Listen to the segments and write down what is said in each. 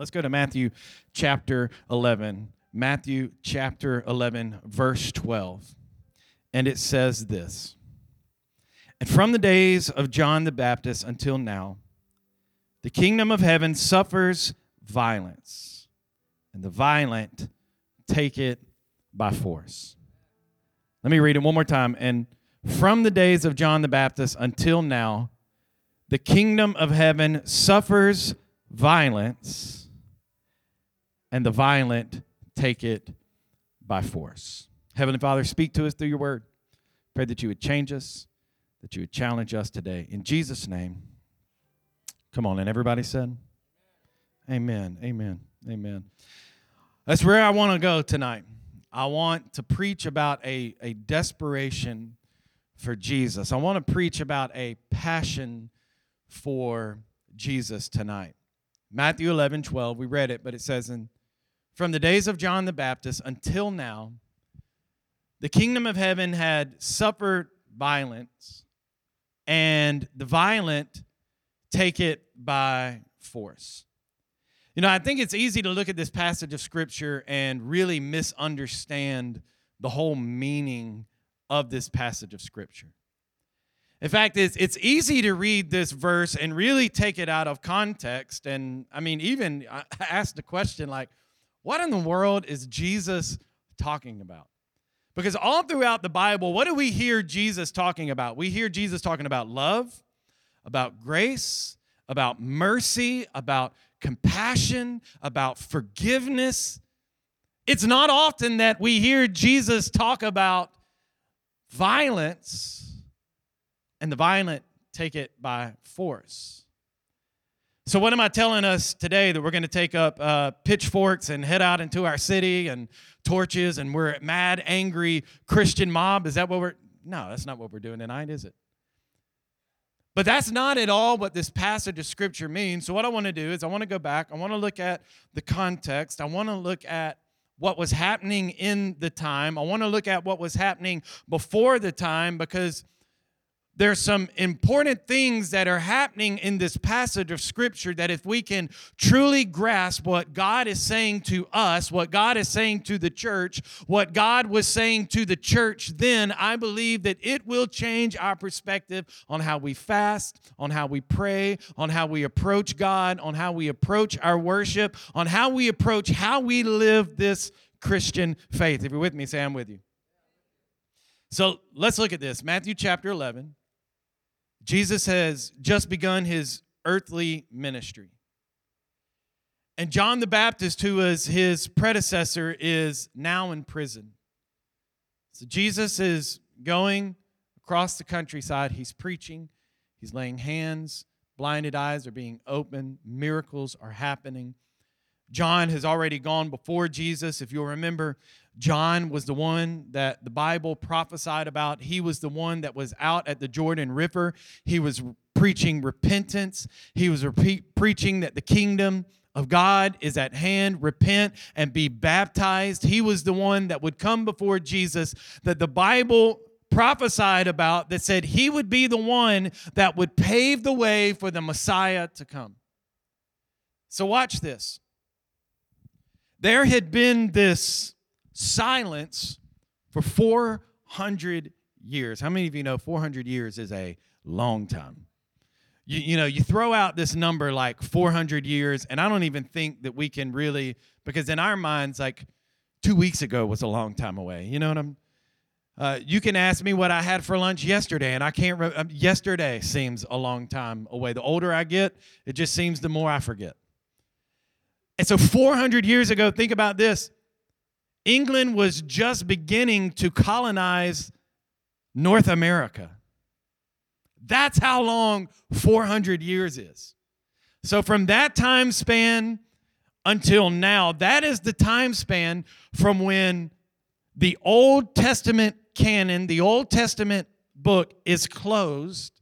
Let's go to Matthew chapter 11. Matthew chapter 11, verse 12. And it says this And from the days of John the Baptist until now, the kingdom of heaven suffers violence, and the violent take it by force. Let me read it one more time. And from the days of John the Baptist until now, the kingdom of heaven suffers violence, and the violent take it by force. Heavenly Father, speak to us through your word. Pray that you would change us, that you would challenge us today. In Jesus' name. Come on, and everybody said, Amen, amen, amen. That's where I want to go tonight. I want to preach about a, a desperation for Jesus. I want to preach about a passion for Jesus tonight. Matthew 11, 12, we read it, but it says, in, From the days of John the Baptist until now, the kingdom of heaven had suffered violence, and the violent take it by force. You know, I think it's easy to look at this passage of scripture and really misunderstand the whole meaning of this passage of scripture. In fact, it's, it's easy to read this verse and really take it out of context. And I mean, even uh, I asked the question, like, what in the world is Jesus talking about? Because all throughout the Bible, what do we hear Jesus talking about? We hear Jesus talking about love, about grace, about mercy, about compassion, about forgiveness. It's not often that we hear Jesus talk about violence and the violent take it by force. So, what am I telling us today? That we're going to take up uh, pitchforks and head out into our city and torches and we're a mad, angry Christian mob? Is that what we're. No, that's not what we're doing tonight, is it? But that's not at all what this passage of scripture means. So, what I want to do is I want to go back. I want to look at the context. I want to look at what was happening in the time. I want to look at what was happening before the time because there's some important things that are happening in this passage of scripture that if we can truly grasp what God is saying to us, what God is saying to the church, what God was saying to the church then, I believe that it will change our perspective on how we fast, on how we pray, on how we approach God, on how we approach our worship, on how we approach how we live this Christian faith. If you're with me, say I'm with you. So let's look at this Matthew chapter 11 Jesus has just begun his earthly ministry. And John the Baptist, who was his predecessor, is now in prison. So Jesus is going across the countryside. He's preaching, he's laying hands, blinded eyes are being opened, miracles are happening. John has already gone before Jesus. If you'll remember, John was the one that the Bible prophesied about. He was the one that was out at the Jordan River. He was preaching repentance. He was repeat, preaching that the kingdom of God is at hand. Repent and be baptized. He was the one that would come before Jesus that the Bible prophesied about that said he would be the one that would pave the way for the Messiah to come. So, watch this. There had been this silence for 400 years. How many of you know 400 years is a long time? You, you know, you throw out this number like 400 years, and I don't even think that we can really, because in our minds, like two weeks ago was a long time away. You know what I'm? Uh, you can ask me what I had for lunch yesterday, and I can't. Re- um, yesterday seems a long time away. The older I get, it just seems the more I forget. And so, 400 years ago, think about this England was just beginning to colonize North America. That's how long 400 years is. So, from that time span until now, that is the time span from when the Old Testament canon, the Old Testament book, is closed.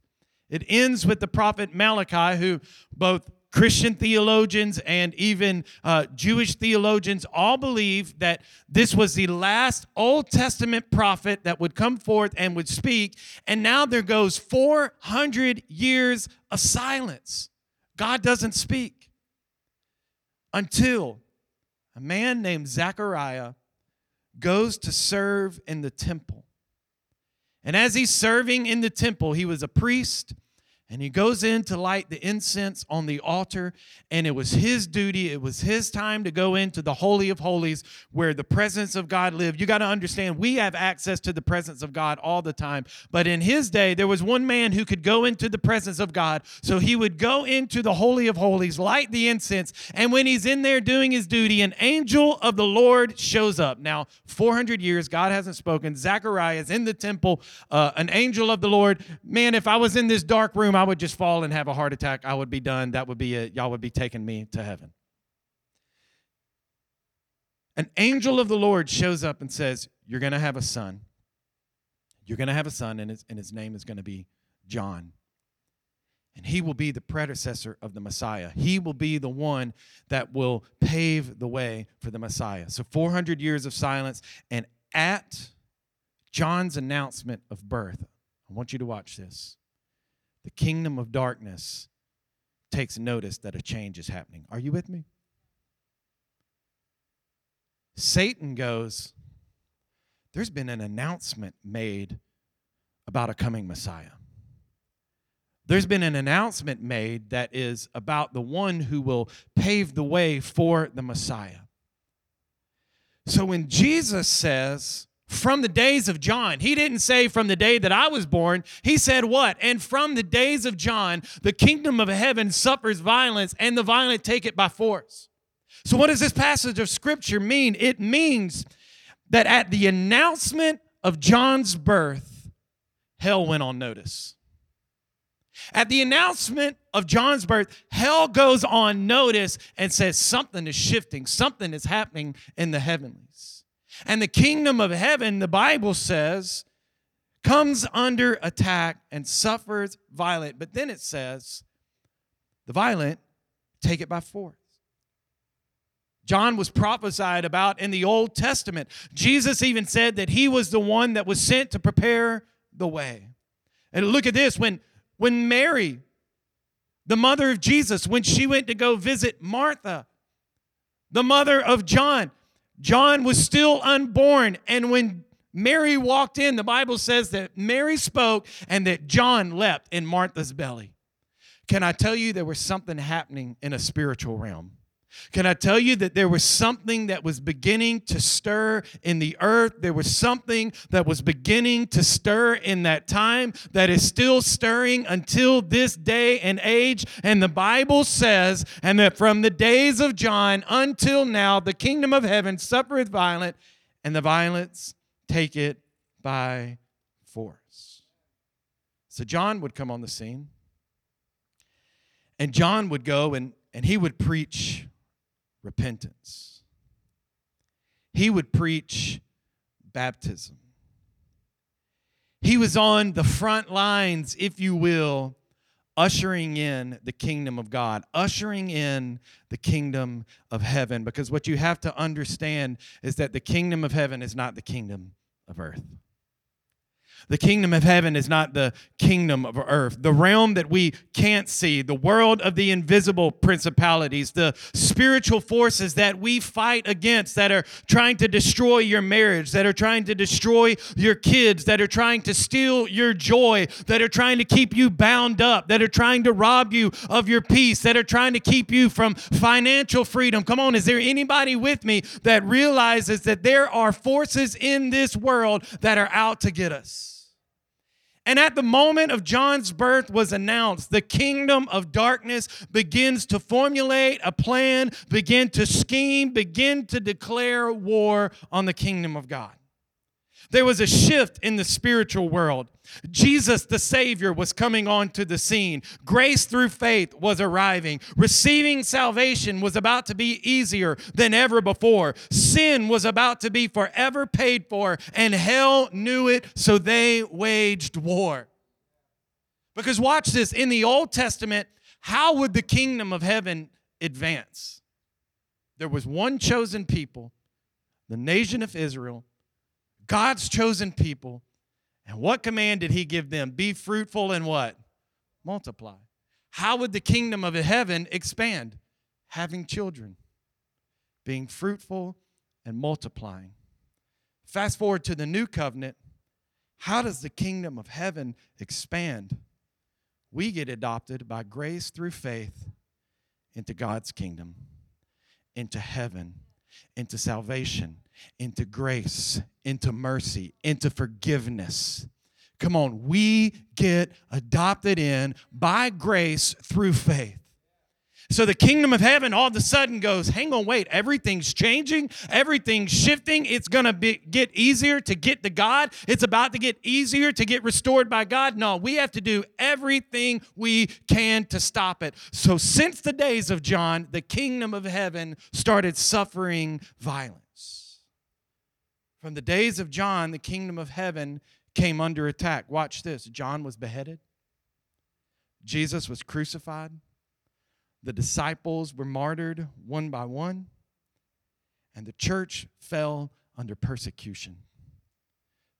It ends with the prophet Malachi, who both Christian theologians and even uh, Jewish theologians all believe that this was the last Old Testament prophet that would come forth and would speak. And now there goes 400 years of silence. God doesn't speak. until a man named Zechariah goes to serve in the temple. And as he's serving in the temple, he was a priest and he goes in to light the incense on the altar, and it was his duty, it was his time to go into the Holy of Holies where the presence of God lived. You got to understand, we have access to the presence of God all the time. But in his day, there was one man who could go into the presence of God. So he would go into the Holy of Holies, light the incense, and when he's in there doing his duty, an angel of the Lord shows up. Now, 400 years, God hasn't spoken. Zechariah is in the temple, uh, an angel of the Lord. Man, if I was in this dark room, I would just fall and have a heart attack. I would be done. That would be it. Y'all would be taking me to heaven. An angel of the Lord shows up and says, You're going to have a son. You're going to have a son, and his, and his name is going to be John. And he will be the predecessor of the Messiah. He will be the one that will pave the way for the Messiah. So 400 years of silence. And at John's announcement of birth, I want you to watch this the kingdom of darkness takes notice that a change is happening. Are you with me? Satan goes, There's been an announcement made about a coming Messiah. There's been an announcement made that is about the one who will pave the way for the Messiah. So when Jesus says, from the days of John. He didn't say from the day that I was born. He said what? And from the days of John, the kingdom of heaven suffers violence, and the violent take it by force. So, what does this passage of scripture mean? It means that at the announcement of John's birth, hell went on notice. At the announcement of John's birth, hell goes on notice and says something is shifting, something is happening in the heavenlies. And the kingdom of heaven, the Bible says, comes under attack and suffers violent. But then it says, the violent take it by force. John was prophesied about in the Old Testament. Jesus even said that he was the one that was sent to prepare the way. And look at this when, when Mary, the mother of Jesus, when she went to go visit Martha, the mother of John, John was still unborn. And when Mary walked in, the Bible says that Mary spoke and that John leapt in Martha's belly. Can I tell you there was something happening in a spiritual realm? Can I tell you that there was something that was beginning to stir in the earth? There was something that was beginning to stir in that time that is still stirring until this day and age. And the Bible says, and that from the days of John until now, the kingdom of heaven suffereth violence, and the violence take it by force. So John would come on the scene, and John would go and, and he would preach repentance. He would preach baptism. He was on the front lines, if you will, ushering in the kingdom of God, ushering in the kingdom of heaven. Because what you have to understand is that the kingdom of heaven is not the kingdom of earth. The kingdom of heaven is not the kingdom of earth. The realm that we can't see, the world of the invisible principalities, the spiritual forces that we fight against that are trying to destroy your marriage, that are trying to destroy your kids, that are trying to steal your joy, that are trying to keep you bound up, that are trying to rob you of your peace, that are trying to keep you from financial freedom. Come on, is there anybody with me that realizes that there are forces in this world that are out to get us? And at the moment of John's birth was announced, the kingdom of darkness begins to formulate a plan, begin to scheme, begin to declare war on the kingdom of God. There was a shift in the spiritual world. Jesus, the Savior, was coming onto the scene. Grace through faith was arriving. Receiving salvation was about to be easier than ever before. Sin was about to be forever paid for, and hell knew it, so they waged war. Because watch this in the Old Testament, how would the kingdom of heaven advance? There was one chosen people, the nation of Israel God's chosen people. And what command did he give them? Be fruitful and what? Multiply. How would the kingdom of heaven expand? Having children. being fruitful and multiplying. Fast forward to the new covenant. How does the kingdom of heaven expand? We get adopted by grace through faith into God's kingdom, into heaven, into salvation, into grace, into mercy, into forgiveness. Come on, we get adopted in by grace through faith. So the kingdom of heaven all of a sudden goes, hang on, wait, everything's changing, everything's shifting. It's going to get easier to get to God. It's about to get easier to get restored by God. No, we have to do everything we can to stop it. So since the days of John, the kingdom of heaven started suffering violence. From the days of John, the kingdom of heaven came under attack. Watch this John was beheaded, Jesus was crucified. The disciples were martyred one by one, and the church fell under persecution.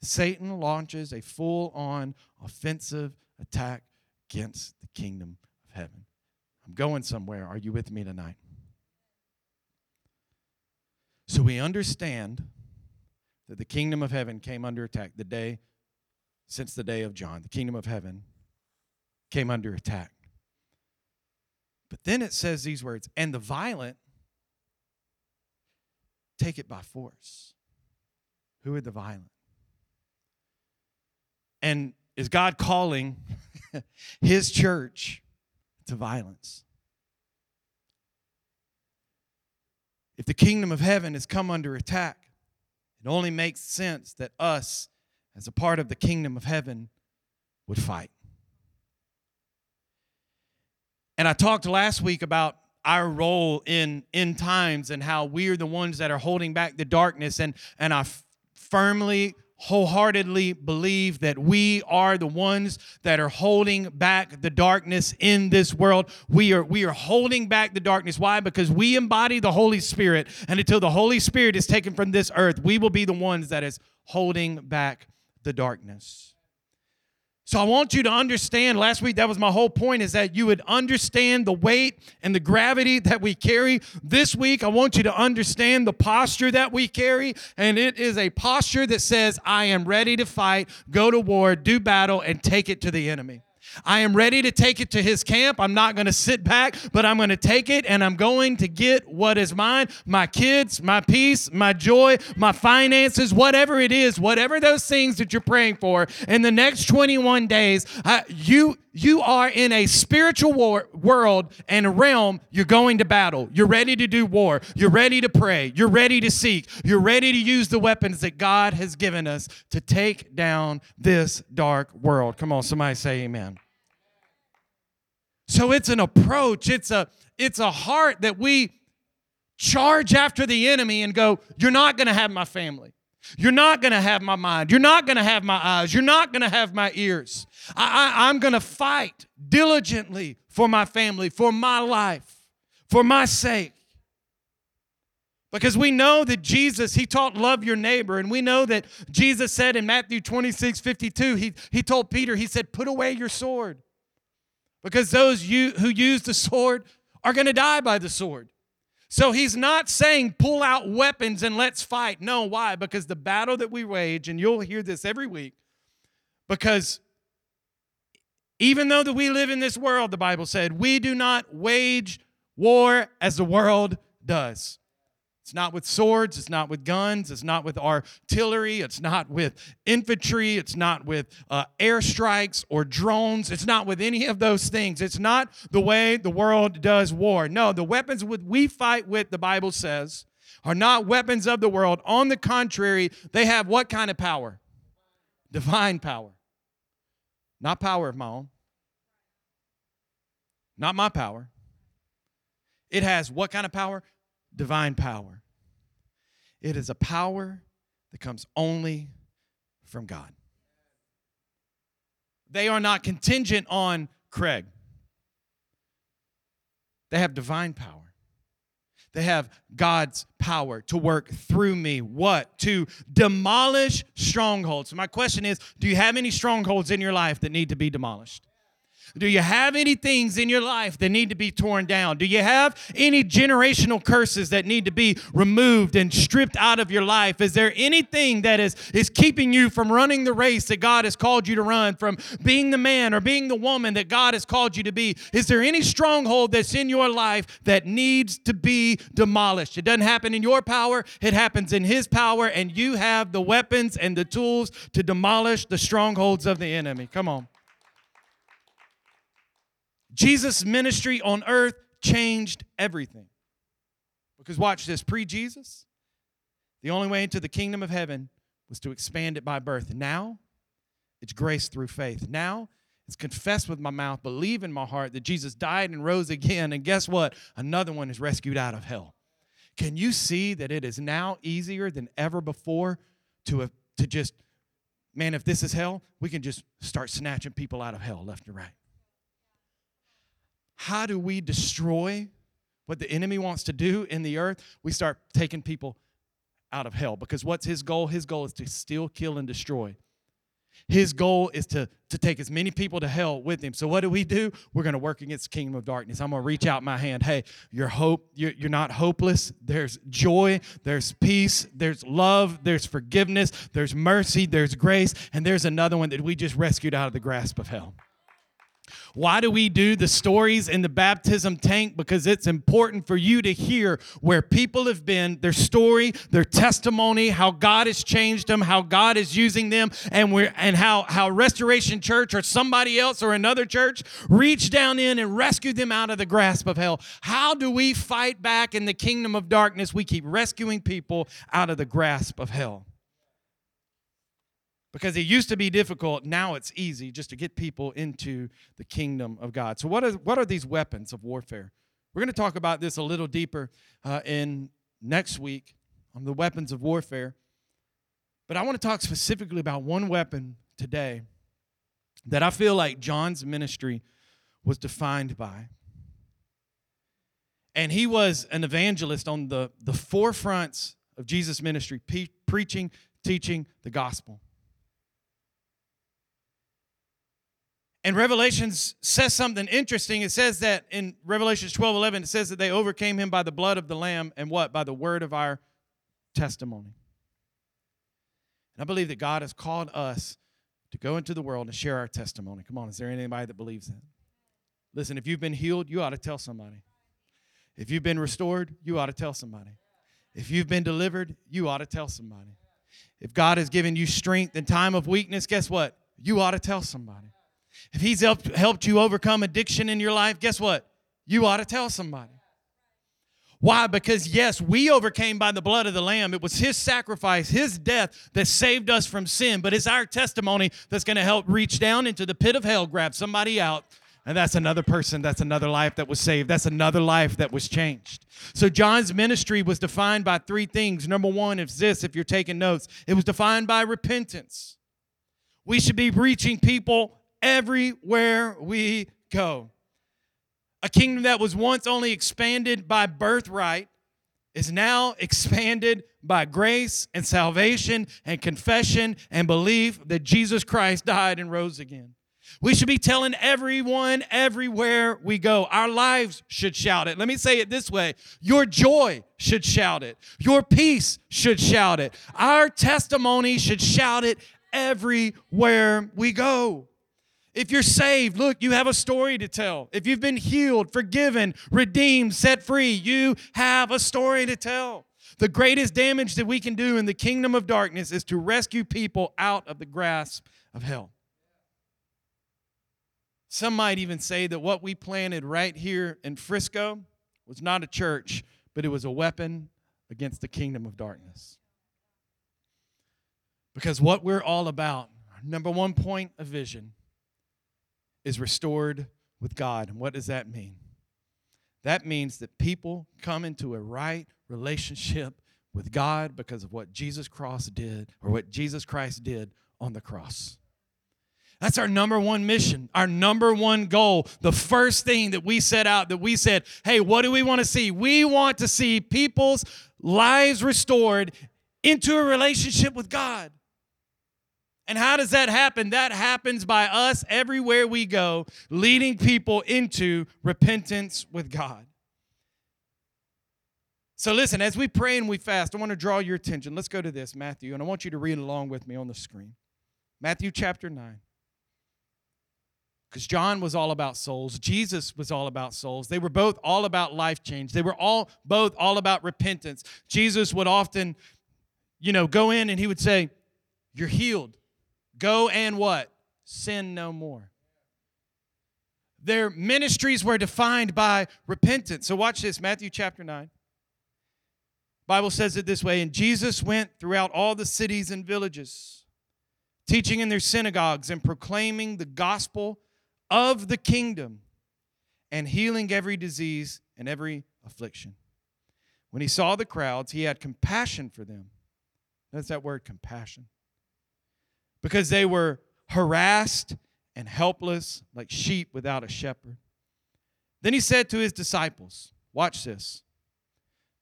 Satan launches a full on offensive attack against the kingdom of heaven. I'm going somewhere. Are you with me tonight? So we understand that the kingdom of heaven came under attack the day since the day of John. The kingdom of heaven came under attack. But then it says these words, and the violent take it by force. Who are the violent? And is God calling his church to violence? If the kingdom of heaven has come under attack, it only makes sense that us, as a part of the kingdom of heaven, would fight. And I talked last week about our role in in times and how we're the ones that are holding back the darkness and and I f- firmly wholeheartedly believe that we are the ones that are holding back the darkness in this world. We are we are holding back the darkness. Why? Because we embody the Holy Spirit, and until the Holy Spirit is taken from this earth, we will be the ones that is holding back the darkness. So I want you to understand, last week that was my whole point, is that you would understand the weight and the gravity that we carry. This week, I want you to understand the posture that we carry. And it is a posture that says, I am ready to fight, go to war, do battle, and take it to the enemy. I am ready to take it to his camp. I'm not going to sit back, but I'm going to take it and I'm going to get what is mine my kids, my peace, my joy, my finances, whatever it is, whatever those things that you're praying for in the next 21 days. Uh, you, you are in a spiritual war, world and a realm. You're going to battle. You're ready to do war. You're ready to pray. You're ready to seek. You're ready to use the weapons that God has given us to take down this dark world. Come on, somebody say amen. So it's an approach, it's a it's a heart that we charge after the enemy and go, you're not going to have my family. You're not going to have my mind. You're not going to have my eyes. You're not going to have my ears. I, I'm going to fight diligently for my family, for my life, for my sake. Because we know that Jesus, he taught love your neighbor. And we know that Jesus said in Matthew 26, 52, he, he told Peter, he said, put away your sword because those you, who use the sword are going to die by the sword. So he's not saying pull out weapons and let's fight. No, why? Because the battle that we wage, and you'll hear this every week, because even though that we live in this world, the Bible said, we do not wage war as the world does. It's not with swords, it's not with guns, it's not with artillery, it's not with infantry, it's not with uh, airstrikes or drones, it's not with any of those things. It's not the way the world does war. No, the weapons we fight with, the Bible says, are not weapons of the world. On the contrary, they have what kind of power? Divine power. Not power of my own. Not my power. It has what kind of power? Divine power. It is a power that comes only from God. They are not contingent on Craig. They have divine power. They have God's power to work through me. What? To demolish strongholds. My question is do you have any strongholds in your life that need to be demolished? Do you have any things in your life that need to be torn down? Do you have any generational curses that need to be removed and stripped out of your life? Is there anything that is, is keeping you from running the race that God has called you to run, from being the man or being the woman that God has called you to be? Is there any stronghold that's in your life that needs to be demolished? It doesn't happen in your power, it happens in His power, and you have the weapons and the tools to demolish the strongholds of the enemy. Come on. Jesus' ministry on earth changed everything. Because watch this pre Jesus, the only way into the kingdom of heaven was to expand it by birth. Now, it's grace through faith. Now, it's confess with my mouth, believe in my heart that Jesus died and rose again. And guess what? Another one is rescued out of hell. Can you see that it is now easier than ever before to, uh, to just, man, if this is hell, we can just start snatching people out of hell left and right how do we destroy what the enemy wants to do in the earth? We start taking people out of hell because what's his goal? His goal is to steal, kill, and destroy. His goal is to, to take as many people to hell with him. So what do we do? We're going to work against the kingdom of darkness. I'm going to reach out my hand. Hey, you're hope. You're, you're not hopeless. There's joy. There's peace. There's love. There's forgiveness. There's mercy. There's grace. And there's another one that we just rescued out of the grasp of hell. Why do we do the stories in the baptism tank? Because it's important for you to hear where people have been, their story, their testimony, how God has changed them, how God is using them, and we and how how Restoration Church or somebody else or another church reached down in and rescued them out of the grasp of hell. How do we fight back in the kingdom of darkness? We keep rescuing people out of the grasp of hell. Because it used to be difficult, now it's easy just to get people into the kingdom of God. So, what are, what are these weapons of warfare? We're going to talk about this a little deeper uh, in next week on the weapons of warfare. But I want to talk specifically about one weapon today that I feel like John's ministry was defined by. And he was an evangelist on the, the forefronts of Jesus' ministry, pe- preaching, teaching the gospel. And Revelations says something interesting. It says that in Revelations 12 11, it says that they overcame him by the blood of the Lamb and what? By the word of our testimony. And I believe that God has called us to go into the world and share our testimony. Come on, is there anybody that believes that? Listen, if you've been healed, you ought to tell somebody. If you've been restored, you ought to tell somebody. If you've been delivered, you ought to tell somebody. If God has given you strength in time of weakness, guess what? You ought to tell somebody. If He's helped, helped you overcome addiction in your life, guess what? You ought to tell somebody. Why? Because yes, we overcame by the blood of the Lamb. It was His sacrifice, His death that saved us from sin. But it's our testimony that's going to help reach down into the pit of hell, grab somebody out, and that's another person, that's another life that was saved. That's another life that was changed. So John's ministry was defined by three things. Number one is this, if you're taking notes, it was defined by repentance. We should be reaching people everywhere we go. A kingdom that was once only expanded by birthright is now expanded by grace and salvation and confession and belief that Jesus Christ died and rose again. We should be telling everyone everywhere we go. Our lives should shout it. Let me say it this way Your joy should shout it. Your peace should shout it. Our testimony should shout it everywhere we go. If you're saved, look, you have a story to tell. If you've been healed, forgiven, redeemed, set free, you have a story to tell. The greatest damage that we can do in the kingdom of darkness is to rescue people out of the grasp of hell. Some might even say that what we planted right here in Frisco was not a church, but it was a weapon against the kingdom of darkness. Because what we're all about, number one point of vision, is restored with God. And what does that mean? That means that people come into a right relationship with God because of what Jesus Christ did or what Jesus Christ did on the cross. That's our number one mission, our number one goal. The first thing that we set out that we said, hey, what do we want to see? We want to see people's lives restored into a relationship with God. And how does that happen? That happens by us everywhere we go, leading people into repentance with God. So, listen, as we pray and we fast, I want to draw your attention. Let's go to this, Matthew, and I want you to read along with me on the screen. Matthew chapter 9. Because John was all about souls, Jesus was all about souls. They were both all about life change. They were all both all about repentance. Jesus would often, you know, go in and he would say, You're healed. Go and what? Sin no more. Their ministries were defined by repentance. So watch this, Matthew chapter 9. Bible says it this way, and Jesus went throughout all the cities and villages, teaching in their synagogues and proclaiming the gospel of the kingdom and healing every disease and every affliction. When he saw the crowds, he had compassion for them. That's that word compassion because they were harassed and helpless like sheep without a shepherd. Then he said to his disciples, Watch this.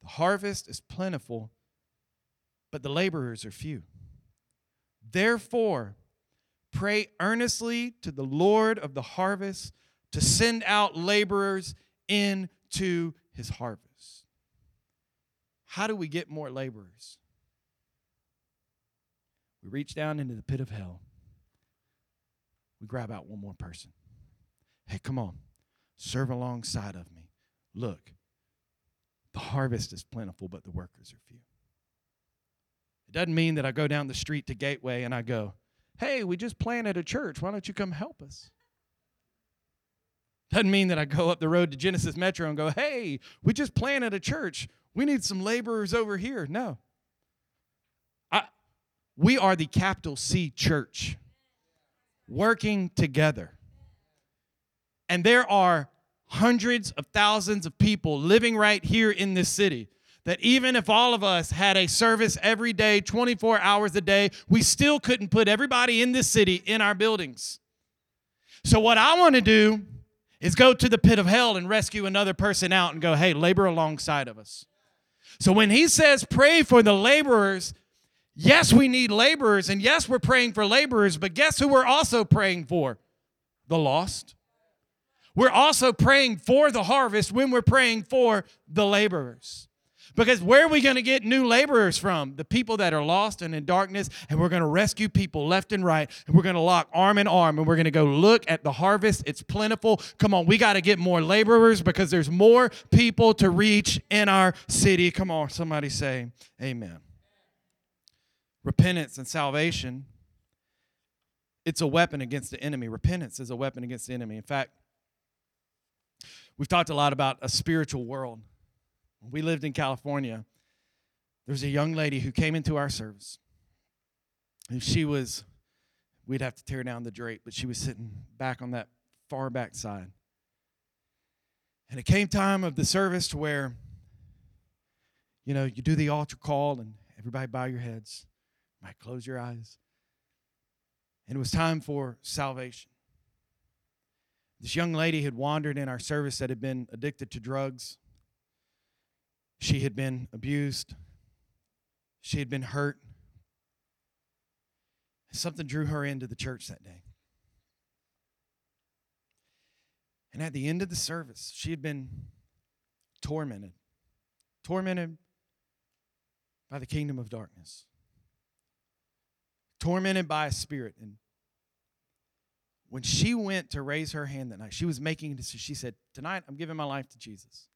The harvest is plentiful, but the laborers are few. Therefore, pray earnestly to the Lord of the harvest to send out laborers into his harvest. How do we get more laborers? We reach down into the pit of hell. We grab out one more person. Hey, come on. Serve alongside of me. Look, the harvest is plentiful, but the workers are few. It doesn't mean that I go down the street to Gateway and I go, hey, we just planted a church. Why don't you come help us? Doesn't mean that I go up the road to Genesis Metro and go, hey, we just planted a church. We need some laborers over here. No. We are the capital C church working together. And there are hundreds of thousands of people living right here in this city that even if all of us had a service every day, 24 hours a day, we still couldn't put everybody in this city in our buildings. So, what I want to do is go to the pit of hell and rescue another person out and go, hey, labor alongside of us. So, when he says pray for the laborers, Yes, we need laborers, and yes, we're praying for laborers, but guess who we're also praying for? The lost. We're also praying for the harvest when we're praying for the laborers. Because where are we going to get new laborers from? The people that are lost and in darkness, and we're going to rescue people left and right, and we're going to lock arm in arm, and we're going to go look at the harvest. It's plentiful. Come on, we got to get more laborers because there's more people to reach in our city. Come on, somebody say, Amen repentance and salvation, it's a weapon against the enemy. Repentance is a weapon against the enemy. In fact, we've talked a lot about a spiritual world. When we lived in California, there was a young lady who came into our service. And she was, we'd have to tear down the drape, but she was sitting back on that far back side. And it came time of the service to where, you know, you do the altar call and everybody bow your heads. Might close your eyes. And it was time for salvation. This young lady had wandered in our service that had been addicted to drugs. She had been abused. She had been hurt. Something drew her into the church that day. And at the end of the service, she had been tormented, tormented by the kingdom of darkness tormented by a spirit. And when she went to raise her hand that night, she was making a. She said, Tonight, I'm giving my life to Jesus.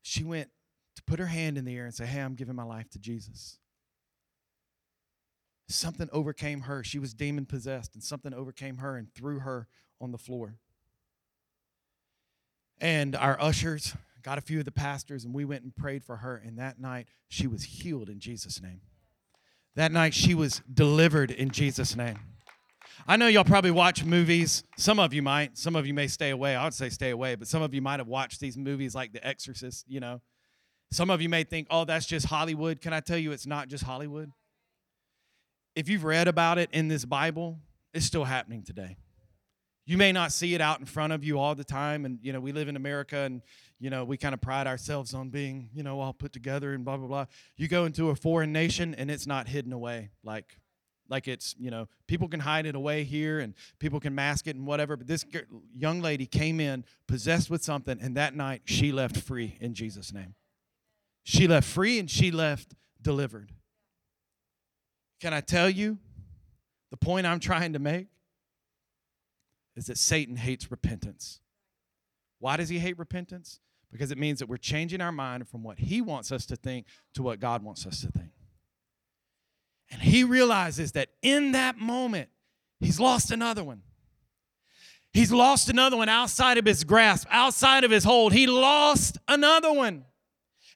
She went to put her hand in the air and say, Hey, I'm giving my life to Jesus. Something overcame her. She was demon possessed, and something overcame her and threw her on the floor. And our ushers got a few of the pastors, and we went and prayed for her. And that night, she was healed in Jesus' name. That night, she was delivered in Jesus' name. I know y'all probably watch movies. Some of you might. Some of you may stay away. I would say stay away, but some of you might have watched these movies like The Exorcist, you know. Some of you may think, oh, that's just Hollywood. Can I tell you it's not just Hollywood? If you've read about it in this Bible, it's still happening today. You may not see it out in front of you all the time. And, you know, we live in America and, you know, we kind of pride ourselves on being, you know, all put together and blah, blah, blah. You go into a foreign nation and it's not hidden away like like it's you know people can hide it away here and people can mask it and whatever but this young lady came in possessed with something and that night she left free in jesus name she left free and she left delivered can i tell you the point i'm trying to make is that Satan hates repentance. Why does he hate repentance? Because it means that we're changing our mind from what he wants us to think to what God wants us to think. And he realizes that in that moment, he's lost another one. He's lost another one outside of his grasp, outside of his hold. He lost another one.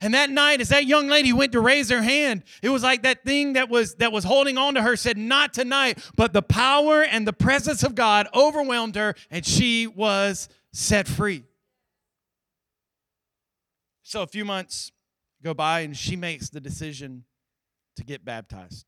And that night, as that young lady went to raise her hand, it was like that thing that was that was holding on to her said, "Not tonight." But the power and the presence of God overwhelmed her, and she was set free. So a few months go by, and she makes the decision to get baptized.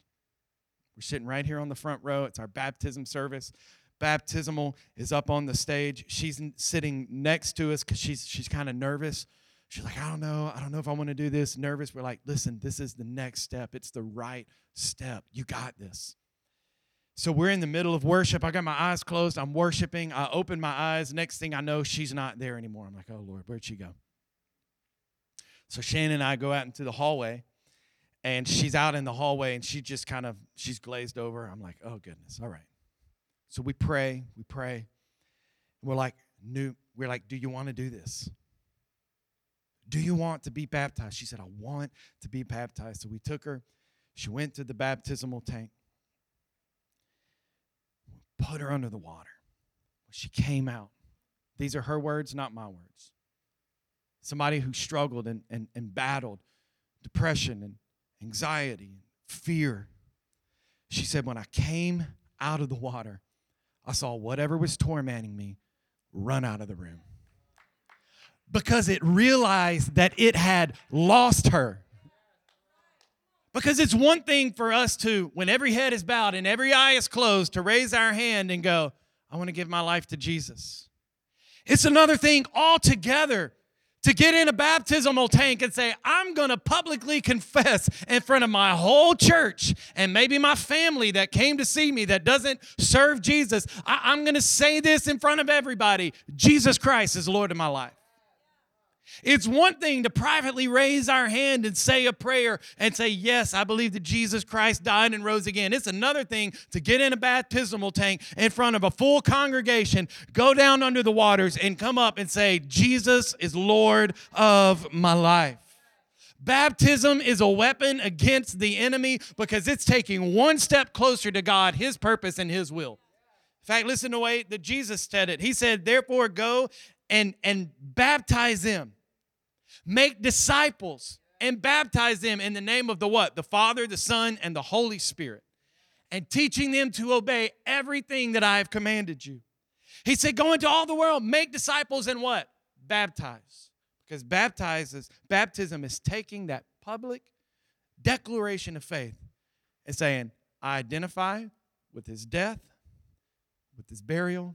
We're sitting right here on the front row. It's our baptism service. Baptismal is up on the stage. She's sitting next to us because she's she's kind of nervous She's like, I don't know. I don't know if I want to do this. Nervous. We're like, listen, this is the next step. It's the right step. You got this. So we're in the middle of worship. I got my eyes closed. I'm worshiping. I open my eyes. Next thing I know, she's not there anymore. I'm like, oh, Lord, where'd she go? So Shannon and I go out into the hallway, and she's out in the hallway, and she just kind of, she's glazed over. I'm like, oh, goodness. All right. So we pray. We pray. We're like, new, we're like, do you want to do this? Do you want to be baptized? She said, I want to be baptized. So we took her. She went to the baptismal tank, put her under the water. She came out. These are her words, not my words. Somebody who struggled and, and, and battled depression and anxiety and fear. She said, When I came out of the water, I saw whatever was tormenting me run out of the room because it realized that it had lost her. Because it's one thing for us to, when every head is bowed and every eye is closed, to raise our hand and go, I want to give my life to Jesus. It's another thing altogether to get in a baptismal tank and say, I'm going to publicly confess in front of my whole church and maybe my family that came to see me that doesn't serve Jesus. I, am going to say this in front of everybody Jesus Christ is Lord of my life. It's one thing to privately raise our hand and say a prayer and say, Yes, I believe that Jesus Christ died and rose again. It's another thing to get in a baptismal tank in front of a full congregation, go down under the waters, and come up and say, Jesus is Lord of my life. Baptism is a weapon against the enemy because it's taking one step closer to God, His purpose, and His will. In fact, listen to the way that Jesus said it. He said, Therefore, go and, and baptize them Make disciples and baptize them in the name of the what? The Father, the Son, and the Holy Spirit. And teaching them to obey everything that I have commanded you. He said, Go into all the world, make disciples, and what? Baptize. Because baptizes, baptism is taking that public declaration of faith and saying, I identify with his death, with his burial,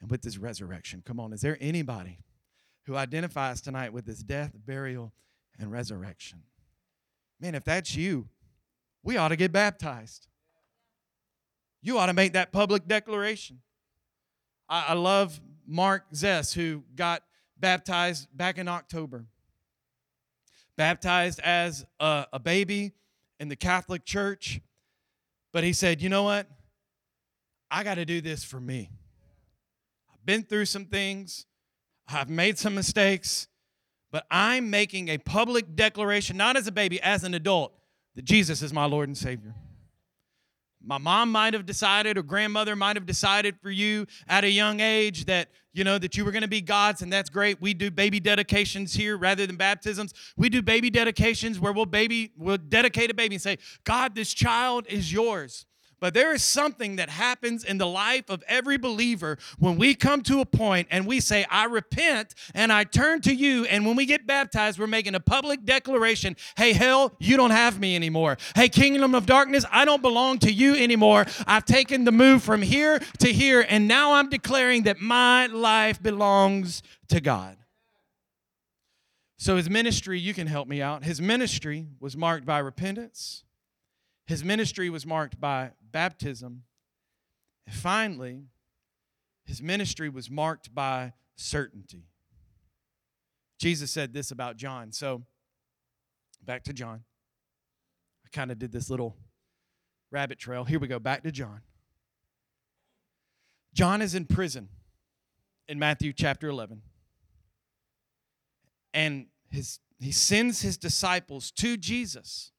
and with his resurrection. Come on, is there anybody who identifies tonight with his death, burial, and resurrection. Man, if that's you, we ought to get baptized. You ought to make that public declaration. I, I love Mark Zess, who got baptized back in October. Baptized as a, a baby in the Catholic Church. But he said, you know what? I got to do this for me. I've been through some things. I've made some mistakes, but I'm making a public declaration, not as a baby, as an adult, that Jesus is my Lord and Savior. My mom might have decided, or grandmother might have decided for you at a young age that you know that you were going to be God's, and that's great. We do baby dedications here rather than baptisms. We do baby dedications where we'll baby we'll dedicate a baby and say, God, this child is yours. But there is something that happens in the life of every believer when we come to a point and we say, I repent and I turn to you. And when we get baptized, we're making a public declaration Hey, hell, you don't have me anymore. Hey, kingdom of darkness, I don't belong to you anymore. I've taken the move from here to here. And now I'm declaring that my life belongs to God. So his ministry, you can help me out. His ministry was marked by repentance. His ministry was marked by baptism. And finally, his ministry was marked by certainty. Jesus said this about John. So, back to John. I kind of did this little rabbit trail. Here we go, back to John. John is in prison in Matthew chapter 11. And his, he sends his disciples to Jesus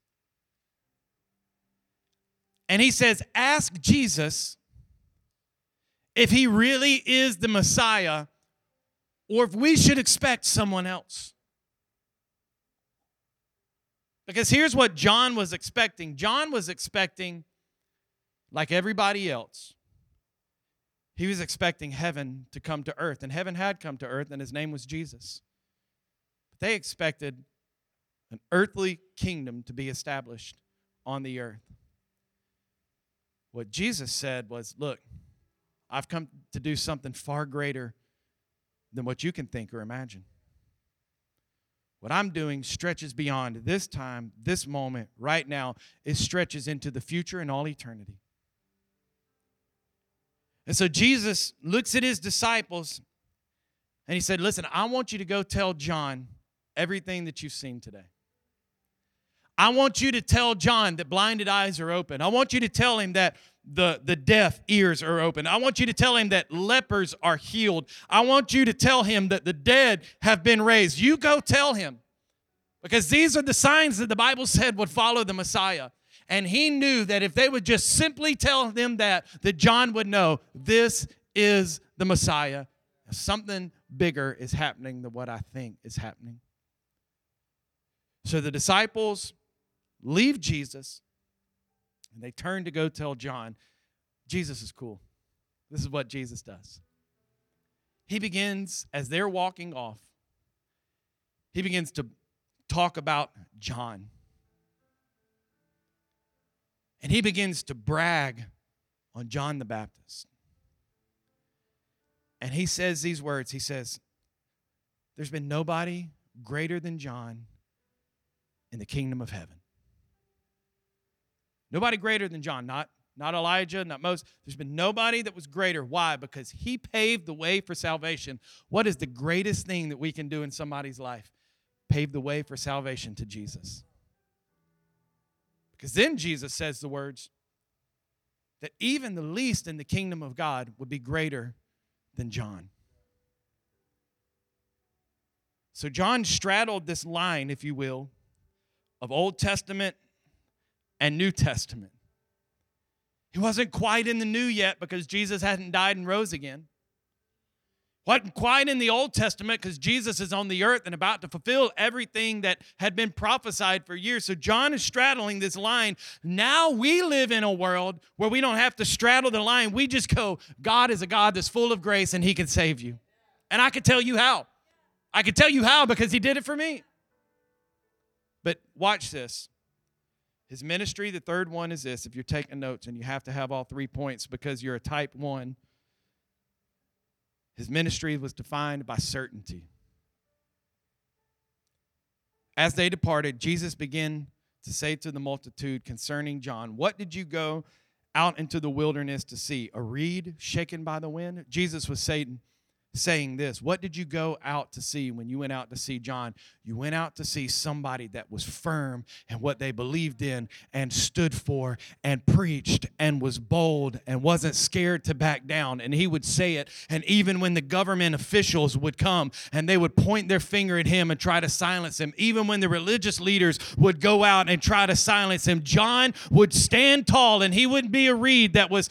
and he says, Ask Jesus if he really is the Messiah or if we should expect someone else. Because here's what John was expecting John was expecting, like everybody else, he was expecting heaven to come to earth. And heaven had come to earth, and his name was Jesus. But they expected an earthly kingdom to be established on the earth. What Jesus said was, Look, I've come to do something far greater than what you can think or imagine. What I'm doing stretches beyond this time, this moment, right now. It stretches into the future and all eternity. And so Jesus looks at his disciples and he said, Listen, I want you to go tell John everything that you've seen today. I want you to tell John that blinded eyes are open. I want you to tell him that the, the deaf ears are open. I want you to tell him that lepers are healed. I want you to tell him that the dead have been raised. You go tell him. Because these are the signs that the Bible said would follow the Messiah. And he knew that if they would just simply tell them that, that John would know this is the Messiah. Something bigger is happening than what I think is happening. So the disciples leave Jesus, and they turn to go tell John, Jesus is cool. This is what Jesus does. He begins, as they're walking off, he begins to talk about John. And he begins to brag on John the Baptist. And he says these words He says, There's been nobody greater than John in the kingdom of heaven. Nobody greater than John, not, not Elijah, not Moses. There's been nobody that was greater. Why? Because he paved the way for salvation. What is the greatest thing that we can do in somebody's life? Pave the way for salvation to Jesus. Because then Jesus says the words that even the least in the kingdom of God would be greater than John. So John straddled this line, if you will, of Old Testament and New Testament. He wasn't quite in the new yet because Jesus hadn't died and rose again. Wasn't quite in the Old Testament because Jesus is on the earth and about to fulfill everything that had been prophesied for years. So John is straddling this line. Now we live in a world where we don't have to straddle the line. We just go, God is a God that's full of grace and he can save you. And I could tell you how. I could tell you how because he did it for me. But watch this. His ministry, the third one is this if you're taking notes and you have to have all three points because you're a type one, his ministry was defined by certainty. As they departed, Jesus began to say to the multitude concerning John, What did you go out into the wilderness to see? A reed shaken by the wind? Jesus was saying, saying this What did you go out to see when you went out to see John? You went out to see somebody that was firm and what they believed in and stood for and preached and was bold and wasn't scared to back down. And he would say it. And even when the government officials would come and they would point their finger at him and try to silence him, even when the religious leaders would go out and try to silence him, John would stand tall and he wouldn't be a reed that was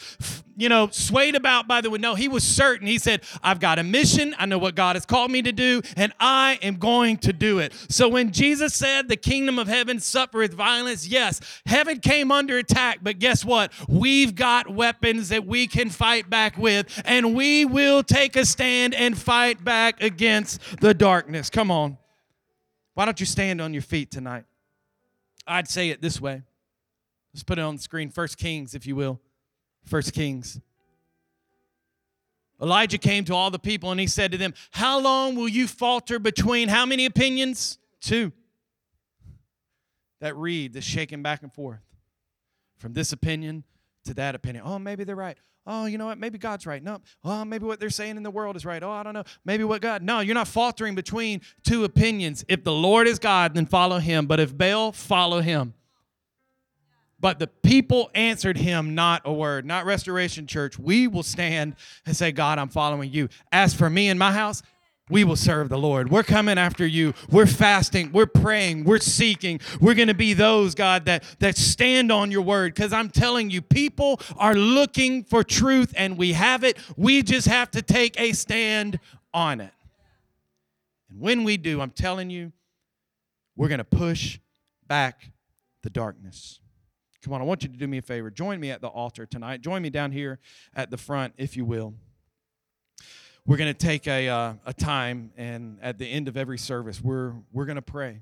you know, swayed about by the wind. No, he was certain. He said, I've got a mission. I know what God has called me to do, and I am going to do it. So when Jesus said the kingdom of heaven suffereth violence, yes, heaven came under attack, but guess what? We've got weapons that we can fight back with, and we will take a stand and fight back against the darkness. Come on. Why don't you stand on your feet tonight? I'd say it this way. Let's put it on the screen. First Kings, if you will. First Kings. Elijah came to all the people and he said to them, How long will you falter between how many opinions? Two. That reed that's shaking back and forth from this opinion to that opinion. Oh, maybe they're right. Oh, you know what? Maybe God's right. No. Oh, maybe what they're saying in the world is right. Oh, I don't know. Maybe what God. No, you're not faltering between two opinions. If the Lord is God, then follow him. But if Baal, follow him. But the people answered him not a word, not Restoration Church. We will stand and say, God, I'm following you. As for me and my house, we will serve the Lord. We're coming after you. We're fasting. We're praying. We're seeking. We're going to be those, God, that, that stand on your word. Because I'm telling you, people are looking for truth and we have it. We just have to take a stand on it. And when we do, I'm telling you, we're going to push back the darkness. Come on, I want you to do me a favor. Join me at the altar tonight. Join me down here at the front, if you will. We're going to take a, uh, a time, and at the end of every service, we're, we're going to pray.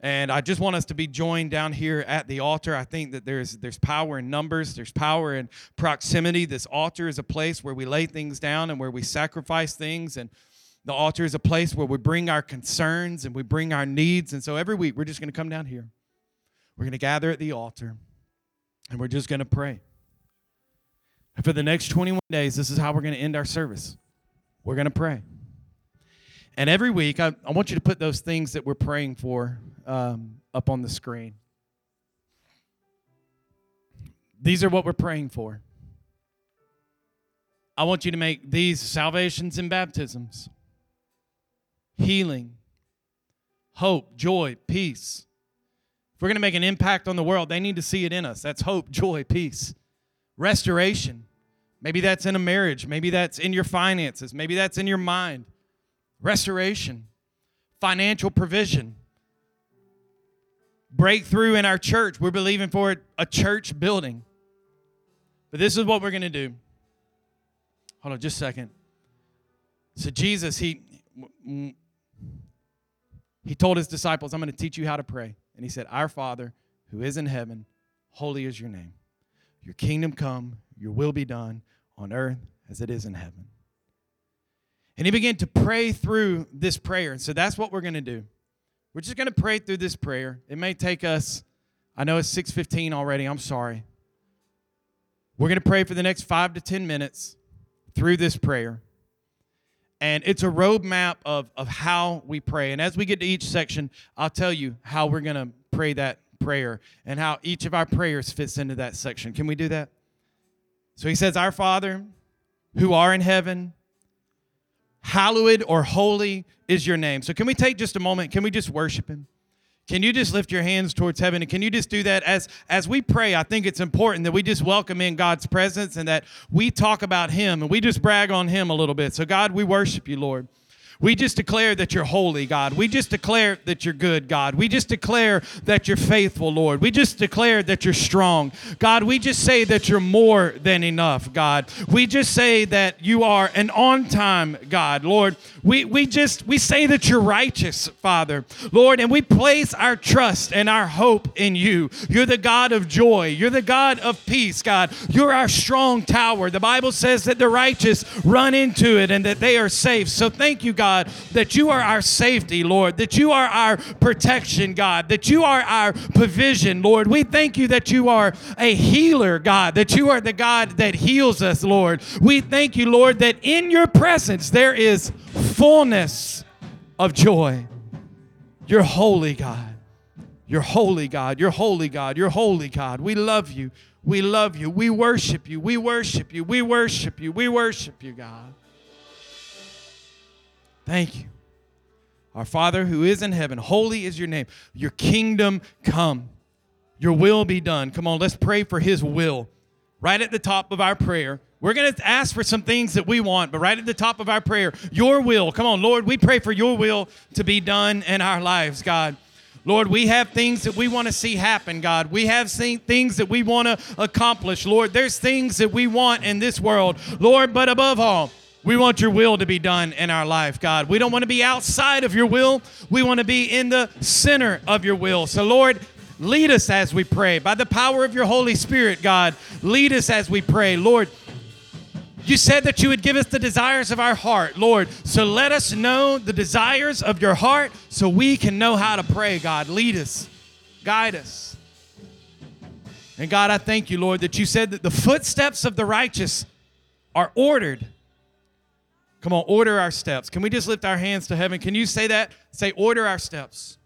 And I just want us to be joined down here at the altar. I think that there's there's power in numbers, there's power in proximity. This altar is a place where we lay things down and where we sacrifice things and the altar is a place where we bring our concerns and we bring our needs. And so every week we're just going to come down here. We're going to gather at the altar and we're just going to pray. For the next 21 days, this is how we're going to end our service. We're going to pray. And every week, I, I, want you to put those things that we're praying for um, up on the screen. These are what we're praying for. I want you to make these salvations and baptisms, healing, hope, joy, peace, we're going to make an impact on the world, they need to see it in us. That's hope, joy, peace, restoration. Maybe that's in a marriage. Maybe that's in your finances. Maybe that's in your mind. Restoration, financial provision, breakthrough in our church. We're believing for it, a church building. But this is what we're going to do. Hold on just a second. So, Jesus, he, he told his disciples, I'm going to teach you how to pray. And he said, Our Father who is in heaven, holy is your name. Your kingdom come, your will be done on earth as it is in heaven. And he began to pray through this prayer. And so that's what we're going to do. We're just going to pray through this prayer. It may take us, I know it's 6:15 already. I'm sorry. We're going to pray for the next 5 to 10 minutes through this prayer. And it's a roadmap of, of how we pray. And as we get to each section, I'll tell you how we're going to pray that prayer and how each of our prayers fits into that section. Can we do that? So he says, Our Father, who are in heaven, hallowed or holy is your name. So can we take just a moment? Can we just worship him? Can you just lift your hands towards heaven and can you just do that as as we pray? I think it's important that we just welcome in God's presence and that we talk about him and we just brag on him a little bit. So God, we worship you, Lord. We just declare that you're holy, God. We just declare that you're good, God. We just declare that you're faithful, Lord. We just declare that you're strong. God, we just say that you're more than enough, God. We just say that you are an on time God, Lord. We, we just, we say that you're righteous, Father, Lord, and we place our trust and our hope in you. You're the God of joy. You're the God of peace, God. You're our strong tower. The Bible says that the righteous run into it and that they are safe. So thank you, God God, that you are our safety, Lord, that you are our protection, God, that you are our provision, Lord. We thank you that you are a healer, God, that you are the God that heals us, Lord. We thank you, Lord, that in your presence there is fullness of joy. You're holy, God. You're holy, God. You're holy, God. You're holy, God. We love you. We love you. We worship you. We worship you. We worship you. We worship you, God. Thank you. Our Father who is in heaven, holy is your name. Your kingdom come. Your will be done. Come on, let's pray for his will right at the top of our prayer. We're going to ask for some things that we want, but right at the top of our prayer, your will. Come on, Lord, we pray for your will to be done in our lives, God. Lord, we have things that we want to see happen, God. We have seen things that we want to accomplish, Lord. There's things that we want in this world, Lord, but above all, we want your will to be done in our life, God. We don't want to be outside of your will. We want to be in the center of your will. So, Lord, lead us as we pray. By the power of your Holy Spirit, God, lead us as we pray. Lord, you said that you would give us the desires of our heart, Lord. So let us know the desires of your heart so we can know how to pray, God. Lead us, guide us. And God, I thank you, Lord, that you said that the footsteps of the righteous are ordered. Come on, order our steps. Can we just lift our hands to heaven? Can you say that? Say, order our steps.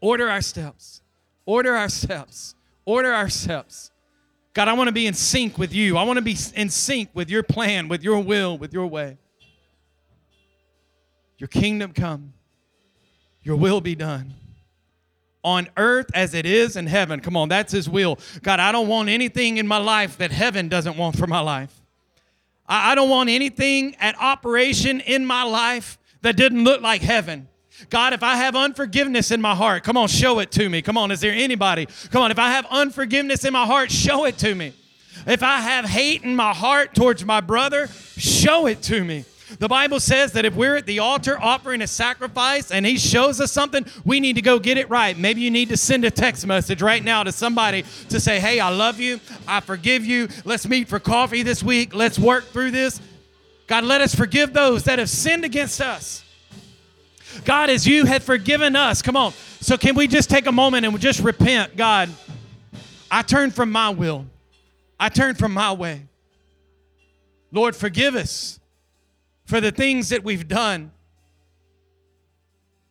Order our steps. Order our steps. Order our steps. God, I want to be in sync with you. I want to be in sync with your plan, with your will, with your way. Your kingdom come, your will be done on earth as it is in heaven. Come on, that's His will. God, I don't want anything in my life that heaven doesn't want for my life. I don't want anything at operation in my life that didn't look like heaven. God, if I have unforgiveness in my heart, come on, show it to me. Come on, is there anybody? Come on, if I have unforgiveness in my heart, show it to me. If I have hate in my heart towards my brother, show it to me. The Bible says that if we're at the altar offering a sacrifice and He shows us something, we need to go get it right. Maybe you need to send a text message right now to somebody to say, Hey, I love you. I forgive you. Let's meet for coffee this week. Let's work through this. God, let us forgive those that have sinned against us. God, as you have forgiven us, come on. So, can we just take a moment and just repent? God, I turn from my will, I turn from my way. Lord, forgive us for the things that we've done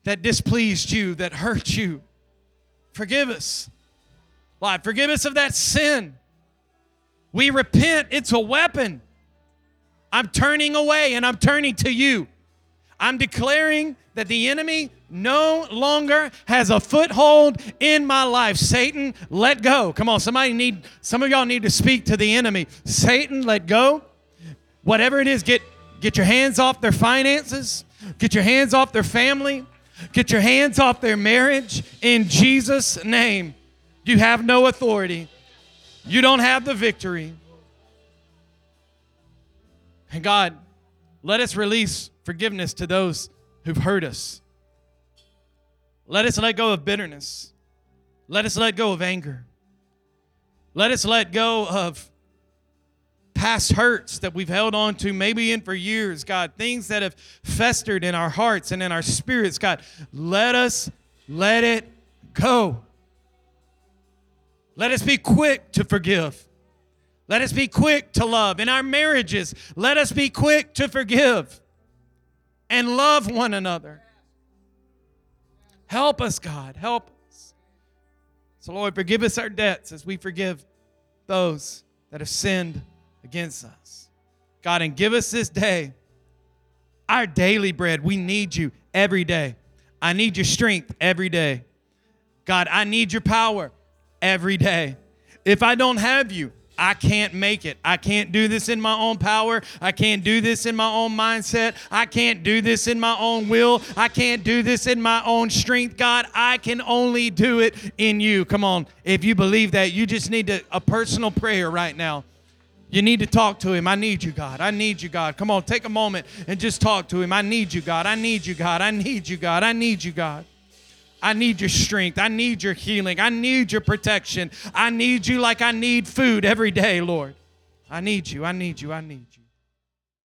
that displeased you, that hurt you. Forgive us. Lord, forgive us of that sin. We repent, it's a weapon. I'm turning away and I'm turning to you. I'm declaring that the enemy no longer has a foothold in my life. Satan, let go. Come on, somebody need some of y'all need to speak to the enemy. Satan, let go. Whatever it is, get get your hands off their finances. Get your hands off their family. Get your hands off their marriage in Jesus name. You have no authority. You don't have the victory. And God, let us release forgiveness to those who've hurt us. Let us let go of bitterness. Let us let go of anger. Let us let go of past hurts that we've held on to, maybe in for years, God, things that have festered in our hearts and in our spirits, God. Let us let it go. Let us be quick to forgive. Let us be quick to love. In our marriages, let us be quick to forgive and love one another. Help us, God. Help us. So, Lord, forgive us our debts as we forgive those that have sinned against us. God, and give us this day our daily bread. We need you every day. I need your strength every day. God, I need your power every day. If I don't have you, I can't make it. I can't do this in my own power. I can't do this in my own mindset. I can't do this in my own will. I can't do this in my own strength. God, I can only do it in you. Come on. If you believe that, you just need to, a personal prayer right now. You need to talk to him. I need you, God. I need you, God. Come on, take a moment and just talk to him. I need you, God. I need you, God. I need you, God. I need you, God. I need your strength. I need your healing. I need your protection. I need you like I need food every day, Lord. I need you. I need you. I need you.